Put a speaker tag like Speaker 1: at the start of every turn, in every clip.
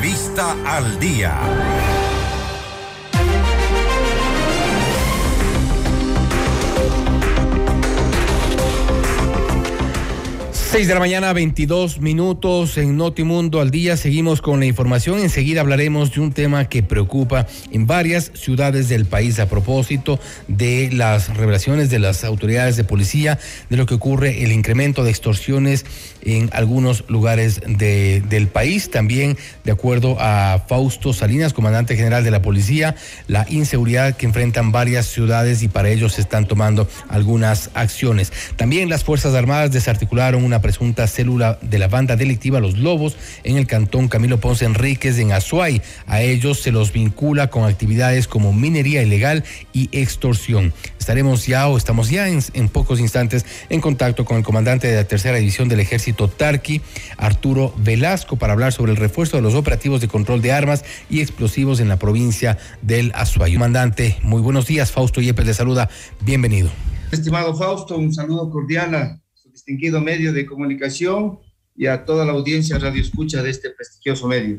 Speaker 1: Entrevista al día. 6 de la mañana, 22 minutos en Notimundo al día. Seguimos con la información. Enseguida hablaremos de un tema que preocupa en varias ciudades del país a propósito de las revelaciones de las autoridades de policía, de lo que ocurre, el incremento de extorsiones en algunos lugares del país. También, de acuerdo a Fausto Salinas, comandante general de la policía, la inseguridad que enfrentan varias ciudades y para ello se están tomando algunas acciones. También las Fuerzas Armadas desarticularon una presunta célula de la banda delictiva Los Lobos en el cantón Camilo Ponce Enríquez en Azuay. A ellos se los vincula con actividades como minería ilegal y extorsión. Estaremos ya o estamos ya en, en pocos instantes en contacto con el comandante de la tercera división del ejército Tarqui, Arturo Velasco, para hablar sobre el refuerzo de los operativos de control de armas y explosivos en la provincia del Azuay. Comandante, muy buenos días. Fausto Yepes le saluda. Bienvenido.
Speaker 2: Estimado Fausto, un saludo cordial a su distinguido medio de comunicación y a toda la audiencia radio escucha de este prestigioso medio.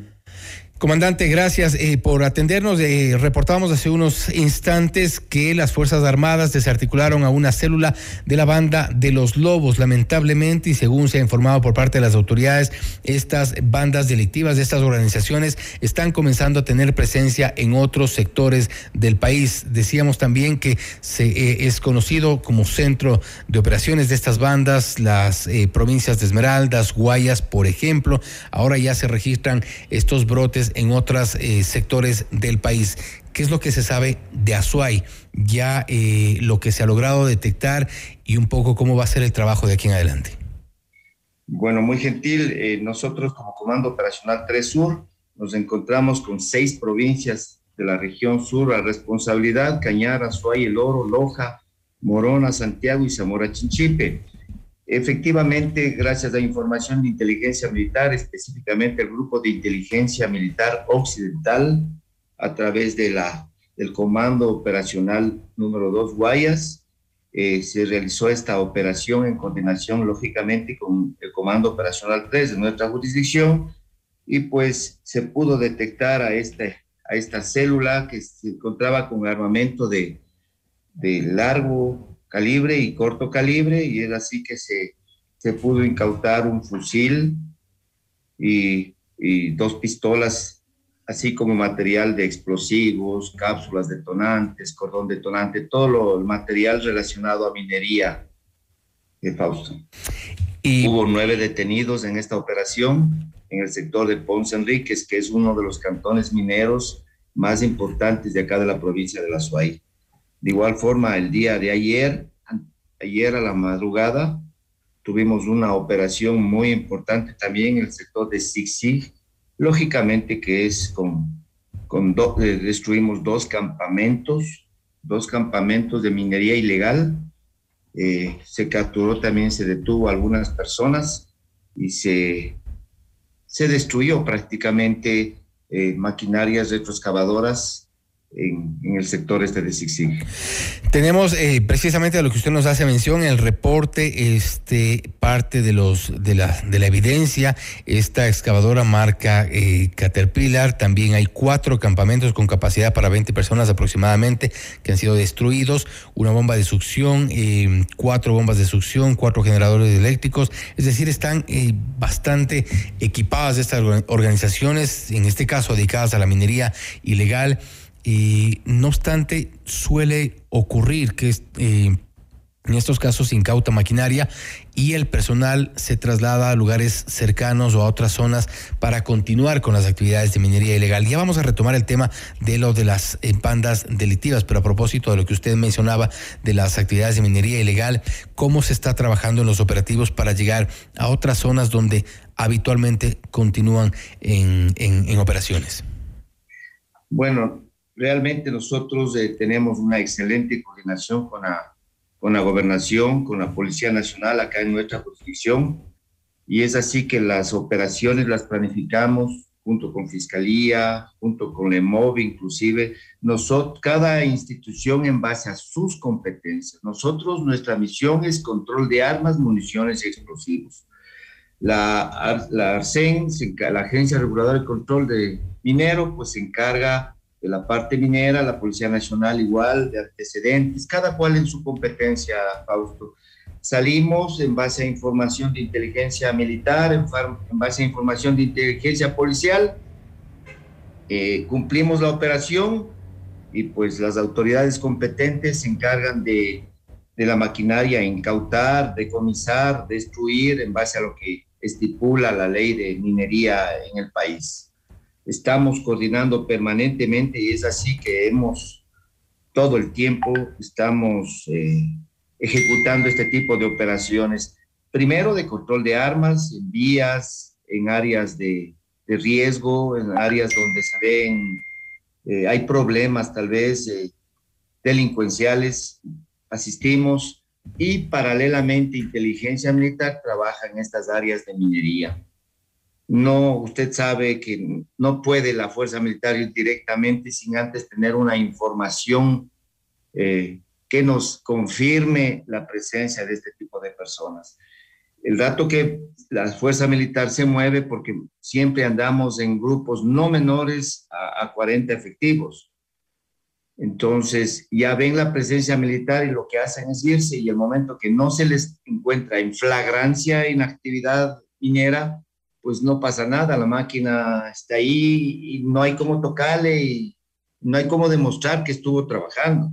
Speaker 1: Comandante, gracias eh, por atendernos. Eh, reportábamos hace unos instantes que las Fuerzas Armadas desarticularon a una célula de la banda de los Lobos. Lamentablemente, y según se ha informado por parte de las autoridades, estas bandas delictivas de estas organizaciones están comenzando a tener presencia en otros sectores del país. Decíamos también que se, eh, es conocido como centro de operaciones de estas bandas, las provincias de Esmeraldas, Guayas, por ejemplo. Ahora ya se registran estos brotes en otros eh, sectores del país. ¿Qué es lo que se sabe de Azuay? Ya eh, lo que se ha logrado detectar y un poco cómo va a ser el trabajo de aquí en adelante.
Speaker 2: Bueno, muy gentil. Eh, nosotros como Comando Operacional 3 Sur nos encontramos con seis provincias de la región sur a responsabilidad, Cañar, Azuay, El Oro, Loja, Morona, Santiago y Zamora Chinchipe. Efectivamente, gracias a información de inteligencia militar, específicamente el Grupo de Inteligencia Militar Occidental, a través de la, del Comando Operacional número 2 Guayas, eh, se realizó esta operación en coordinación, lógicamente, con el Comando Operacional 3 de nuestra jurisdicción, y pues se pudo detectar a, este, a esta célula que se encontraba con armamento de, de largo calibre y corto calibre, y es así que se, se pudo incautar un fusil y, y dos pistolas, así como material de explosivos, cápsulas detonantes, cordón detonante, todo lo, el material relacionado a minería de Fausto. Y... Hubo nueve detenidos en esta operación en el sector de Ponce Enríquez, que es uno de los cantones mineros más importantes de acá de la provincia de La Suay. De igual forma, el día de ayer, ayer a la madrugada, tuvimos una operación muy importante también en el sector de Sig lógicamente que es con, con eh, destruimos dos campamentos, dos campamentos de minería ilegal, eh, se capturó también, se detuvo a algunas personas y se, se destruyó prácticamente eh, maquinarias retroexcavadoras en, el sector este de Zig
Speaker 1: Tenemos eh, precisamente a lo que usted nos hace mención, el reporte, este, parte de los de la, de la evidencia, esta excavadora marca eh, Caterpillar, también hay cuatro campamentos con capacidad para 20 personas aproximadamente que han sido destruidos, una bomba de succión, eh, cuatro bombas de succión, cuatro generadores eléctricos, es decir, están bastante equipadas estas organizaciones, en este caso dedicadas a la minería ilegal. Y no obstante, suele ocurrir que eh, en estos casos se incauta maquinaria y el personal se traslada a lugares cercanos o a otras zonas para continuar con las actividades de minería ilegal. Ya vamos a retomar el tema de lo de las eh, bandas delictivas, pero a propósito de lo que usted mencionaba de las actividades de minería ilegal, ¿cómo se está trabajando en los operativos para llegar a otras zonas donde habitualmente continúan en, en operaciones?
Speaker 2: Bueno, realmente nosotros eh, tenemos una excelente coordinación con la, con la gobernación, con la Policía Nacional acá en nuestra jurisdicción. Y es así que las operaciones las planificamos junto con Fiscalía, junto con el MOV, inclusive, nosotros, cada institución en base a sus competencias. Nosotros, nuestra misión es control de armas, municiones y explosivos. La, la ARCEN, la Agencia Reguladora de Control de Minero, pues se encarga de la parte minera, la Policía Nacional igual, de antecedentes, cada cual en su competencia, Fausto. Salimos en base a información de inteligencia militar, en, base a información de inteligencia policial, eh, cumplimos la operación y pues las autoridades competentes se encargan de, de la maquinaria, incautar, decomisar, destruir en base a lo que estipula la ley de minería en el país. Estamos coordinando permanentemente y es así que hemos todo el tiempo estamos eh, ejecutando este tipo de operaciones, primero de control de armas en vías, en áreas de, riesgo, en áreas donde se ven, eh, hay problemas tal vez eh, delincuenciales, asistimos y paralelamente inteligencia militar trabaja en estas áreas de minería. No, usted sabe que no puede la fuerza militar ir directamente sin antes tener una información eh, que nos confirme la presencia de este tipo de personas. El dato que la fuerza militar se mueve porque siempre andamos en grupos no menores a, a 40 efectivos. Entonces, ya ven la presencia militar y lo que hacen es irse y el momento que no se les encuentra en flagrancia en actividad minera, pues no pasa nada, la máquina está ahí y no hay cómo tocarle y no hay cómo demostrar que estuvo trabajando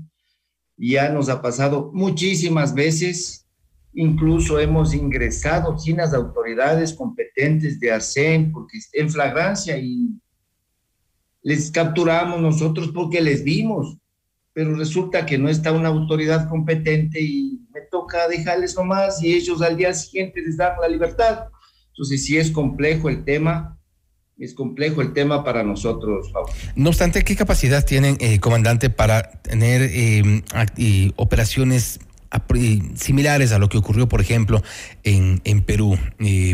Speaker 2: ya nos ha pasado muchísimas veces, incluso hemos ingresado sin las autoridades competentes de ARCEN porque en flagrancia y les capturamos nosotros porque les vimos, pero resulta que no está una autoridad competente y me toca dejarles nomás y ellos al día siguiente les dan la libertad. Entonces, si es complejo el tema, es complejo el tema para nosotros,
Speaker 1: No obstante, ¿qué capacidad tienen, eh, comandante, para tener eh, operaciones similares a lo que ocurrió, por ejemplo, en, en Perú.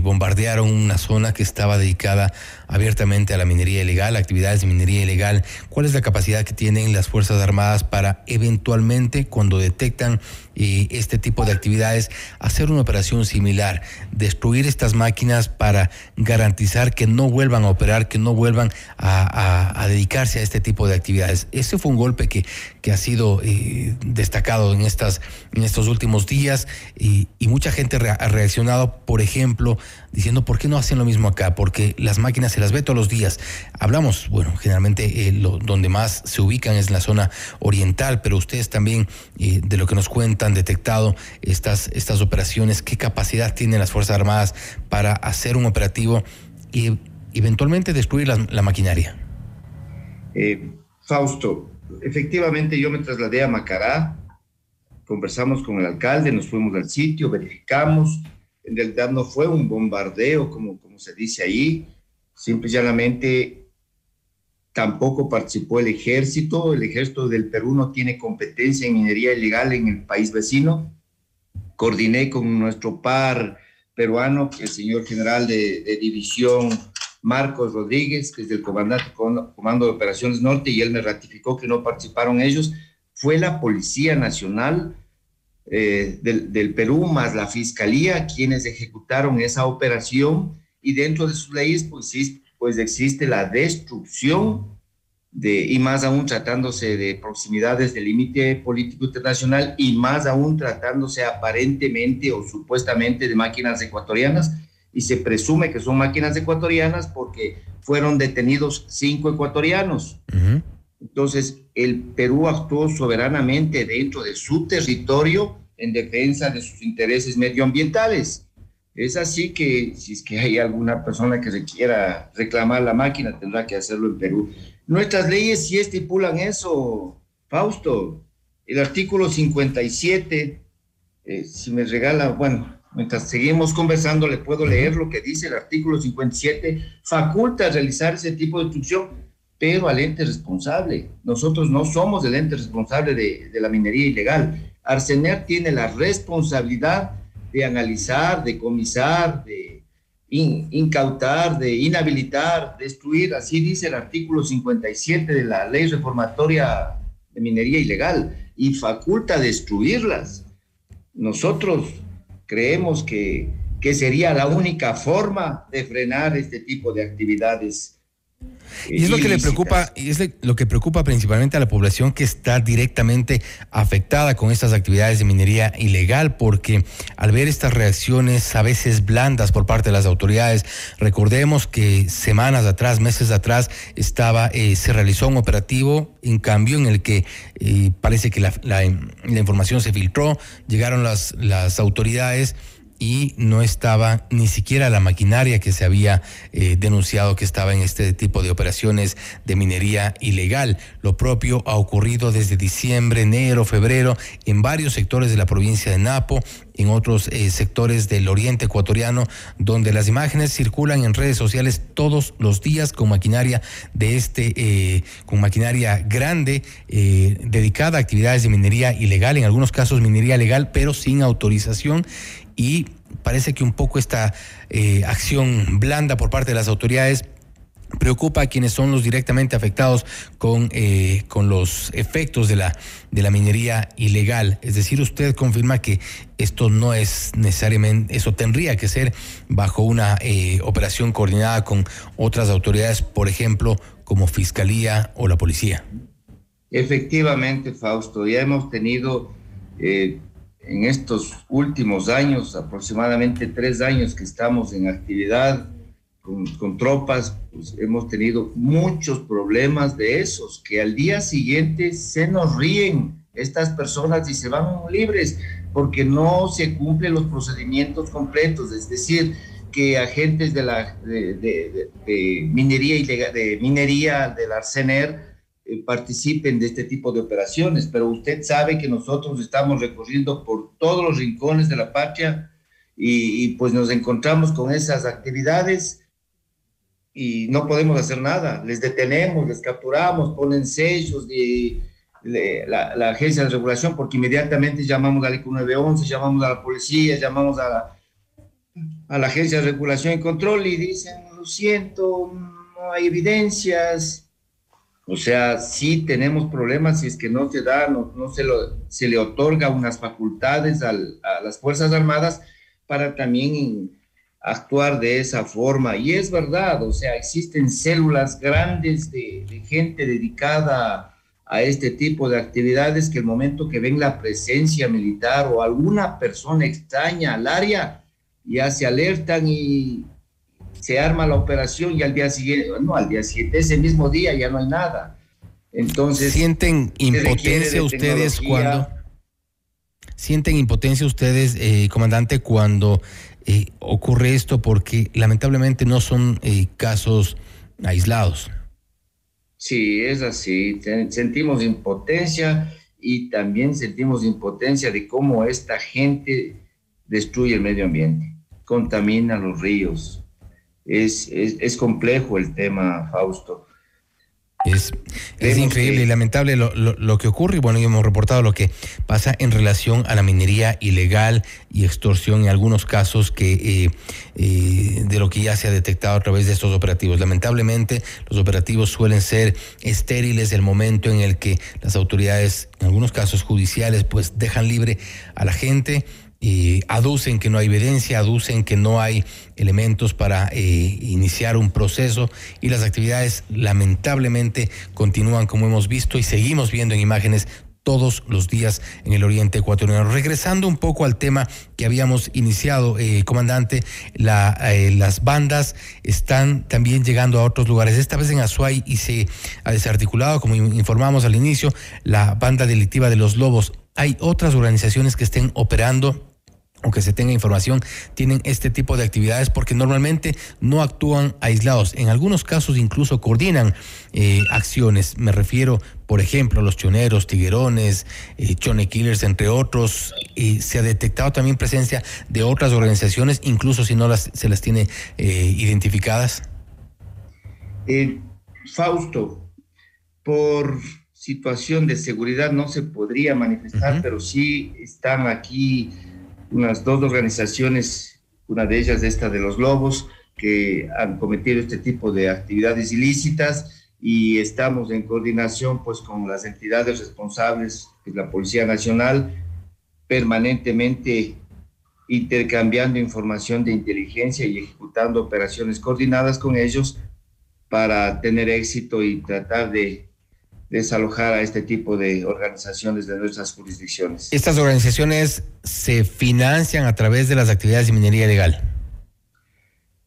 Speaker 1: bombardearon una zona que estaba dedicada abiertamente a la minería ilegal, actividades de minería ilegal. ¿Cuál es la capacidad que tienen las Fuerzas Armadas para eventualmente, cuando detectan eh, este tipo de actividades, hacer una operación similar, destruir estas máquinas para garantizar que no vuelvan a operar, que no vuelvan a, dedicarse a este tipo de actividades? Ese fue un golpe que, que ha sido eh, destacado en estas estos últimos días y, mucha gente ha reaccionado, por ejemplo, diciendo, ¿por qué no hacen lo mismo acá? Porque las máquinas se las ve todos los días. Hablamos, bueno, generalmente eh, lo, donde más se ubican es la zona oriental, pero ustedes también, eh, de lo que nos cuentan, detectado estas, estas operaciones, ¿qué capacidad tienen las Fuerzas Armadas para hacer un operativo y eventualmente destruir la, maquinaria?
Speaker 2: Fausto, efectivamente yo me trasladé a Macará conversamos con el alcalde, nos fuimos al sitio, verificamos, en realidad no fue un bombardeo como, como se dice ahí, simplemente tampoco participó el ejército, el ejército del Perú no tiene competencia en minería ilegal en el país vecino, coordiné con nuestro par peruano, el señor general de, de división Marcos Rodríguez, que es del comandante Comando de Operaciones Norte, y él me ratificó que no participaron ellos, fue la Policía Nacional eh, del, Perú más la Fiscalía quienes ejecutaron esa operación y dentro de sus leyes pues, pues existe la destrucción de, y más aún tratándose de proximidades del límite político internacional y más aún tratándose aparentemente o supuestamente de máquinas ecuatorianas y se presume que son máquinas ecuatorianas porque fueron detenidos cinco ecuatorianos. Entonces, el Perú actuó soberanamente dentro de su territorio en defensa de sus intereses medioambientales. Es así que si es que hay alguna persona que se quiera reclamar la máquina, tendrá que hacerlo en Perú. Nuestras leyes sí estipulan eso, Fausto. El artículo 57, eh, si me regala, bueno, mientras seguimos conversando, le puedo leer lo que dice el artículo 57, faculta realizar ese tipo de instrucción pero al ente responsable. Nosotros no somos el ente responsable de, la minería ilegal. Arsener tiene la responsabilidad de analizar, de comisar, de incautar, de inhabilitar, destruir, así dice el artículo 57 de la ley reformatoria de minería ilegal, y faculta destruirlas. Nosotros creemos que, que sería la única forma de frenar este tipo de actividades
Speaker 1: y es lo que le preocupa, y es lo que preocupa principalmente a la población que está directamente afectada con estas actividades de minería ilegal, porque al ver estas reacciones a veces blandas por parte de las autoridades, recordemos que semanas atrás, meses atrás, estaba, eh, se realizó un operativo, en cambio, en el que eh, parece que la, la, información se filtró, llegaron las, las autoridades y no estaba ni siquiera la maquinaria que se había eh, denunciado que estaba en este tipo de operaciones de minería ilegal. Lo propio ha ocurrido desde diciembre, enero, febrero en varios sectores de la provincia de Napo, en otros eh, sectores del oriente ecuatoriano, donde las imágenes circulan en redes sociales todos los días con maquinaria de este, eh, con maquinaria grande dedicada a actividades de minería ilegal, en algunos casos minería legal, pero sin autorización. Y parece que un poco esta eh, acción blanda por parte de las autoridades preocupa a quienes son los directamente afectados con, eh, con los efectos de la, de la minería ilegal. Es decir, usted confirma que esto no es necesariamente, eso tendría que ser bajo una eh, operación coordinada con otras autoridades, por ejemplo, como Fiscalía o la Policía.
Speaker 2: Efectivamente, Fausto, ya hemos tenido en estos últimos años, aproximadamente tres años que estamos en actividad con, tropas, pues hemos tenido muchos problemas de esos, que al día siguiente se nos ríen estas personas y se van libres porque no se cumplen los procedimientos completos, es decir, que agentes de la de, minería de minería del Arsener eh, participen de este tipo de operaciones, pero usted sabe que nosotros estamos recorriendo por todos los rincones de la patria y, pues nos encontramos con esas actividades y no podemos hacer nada. Les detenemos, les capturamos, ponen sellos de, la, agencia de regulación porque inmediatamente llamamos al IQ 911, llamamos a la policía, llamamos a la, la agencia de regulación y control y dicen, lo siento, no hay evidencias, o sea, sí tenemos problemas si es que no se da, no, se, lo, se le otorga unas facultades a las Fuerzas Armadas para también actuar de esa forma. Y es verdad, o sea, existen células grandes de, gente dedicada a este tipo de actividades que el momento que ven la presencia militar o alguna persona extraña al área, ya se alertan y se arma la operación y al día siguiente, no, al día siguiente, ese mismo día ya no hay nada. Entonces.
Speaker 1: ¿Sienten impotencia ustedes cuando. ¿Sienten impotencia ustedes, eh, comandante, cuando eh, ocurre esto? Porque lamentablemente no son eh, casos aislados.
Speaker 2: Sí, es así. Sentimos impotencia y también sentimos impotencia de cómo esta gente destruye el medio ambiente, contamina los ríos, es, es, complejo el tema, Fausto.
Speaker 1: Es, es, increíble y lamentable lo, lo, que ocurre. Y bueno, ya hemos reportado lo que pasa en relación a la minería ilegal y extorsión en algunos casos que eh, eh, de lo que ya se ha detectado a través de estos operativos. Lamentablemente, los operativos suelen ser estériles el momento en el que las autoridades, en algunos casos judiciales, pues dejan libre a la gente aducen que no hay evidencia, aducen que no hay elementos para eh, iniciar un proceso y las actividades lamentablemente continúan como hemos visto y seguimos viendo en imágenes todos los días en el oriente ecuatoriano. Regresando un poco al tema que habíamos iniciado, eh, comandante, la, eh, las bandas están también llegando a otros lugares, esta vez en Azuay y se ha desarticulado, como informamos al inicio, la banda delictiva de los lobos. Hay otras organizaciones que estén operando aunque se tenga información, tienen este tipo de actividades porque normalmente no actúan aislados. En algunos casos incluso coordinan eh, acciones. Me refiero, por ejemplo, a los choneros, tiguerones, eh, chone killers, entre otros. se ha detectado también presencia de otras organizaciones, incluso si no las, se las tiene eh, identificadas.
Speaker 2: Fausto, por situación de seguridad no se podría manifestar, pero sí están aquí unas dos organizaciones, una de ellas esta de los Lobos, que han cometido este tipo de actividades ilícitas y estamos en coordinación pues con las entidades responsables, que la Policía Nacional, permanentemente intercambiando información de inteligencia y ejecutando operaciones coordinadas con ellos para tener éxito y tratar de desalojar a este tipo de organizaciones de nuestras jurisdicciones.
Speaker 1: ¿Estas organizaciones se financian a través de las actividades de minería ilegal?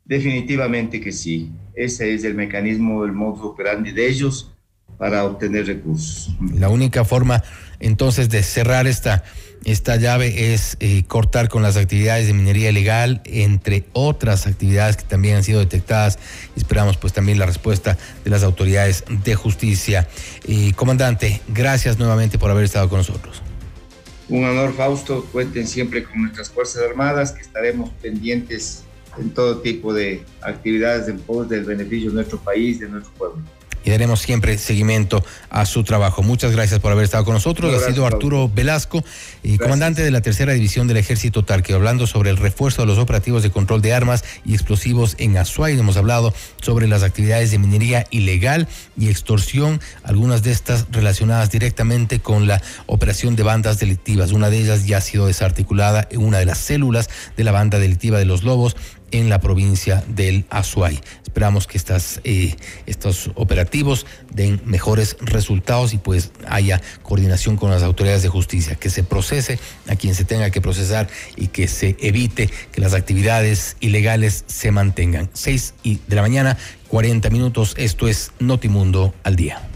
Speaker 2: Definitivamente que sí. Ese es el mecanismo, el modus operandi de ellos para obtener recursos.
Speaker 1: La única forma entonces de cerrar esta, esta llave es eh, cortar con las actividades de minería ilegal, entre otras actividades que también han sido detectadas. Esperamos pues también la respuesta de las autoridades de justicia. Eh, comandante, gracias nuevamente por haber estado con nosotros.
Speaker 2: Un honor, Fausto. Cuenten siempre con nuestras Fuerzas Armadas, que estaremos pendientes en todo tipo de actividades en pos del beneficio de nuestro país, de nuestro pueblo
Speaker 1: y daremos siempre seguimiento a su trabajo. Muchas gracias por haber estado con nosotros. ha sido Arturo Velasco, eh, comandante de la tercera división del Ejército Tarque, hablando sobre el refuerzo de los operativos de control de armas y explosivos en Azuay. Hemos hablado sobre las actividades de minería ilegal y extorsión, algunas de estas relacionadas directamente con la operación de bandas delictivas. Una de ellas ya ha sido desarticulada en una de las células de la banda delictiva de los Lobos en la provincia del Azuay. Esperamos que estas, eh, estos operativos den mejores resultados y pues haya coordinación con las autoridades de justicia, que se procese a quien se tenga que procesar y que se evite que las actividades ilegales se mantengan. Seis y de la mañana, 40 minutos. Esto es Notimundo al día.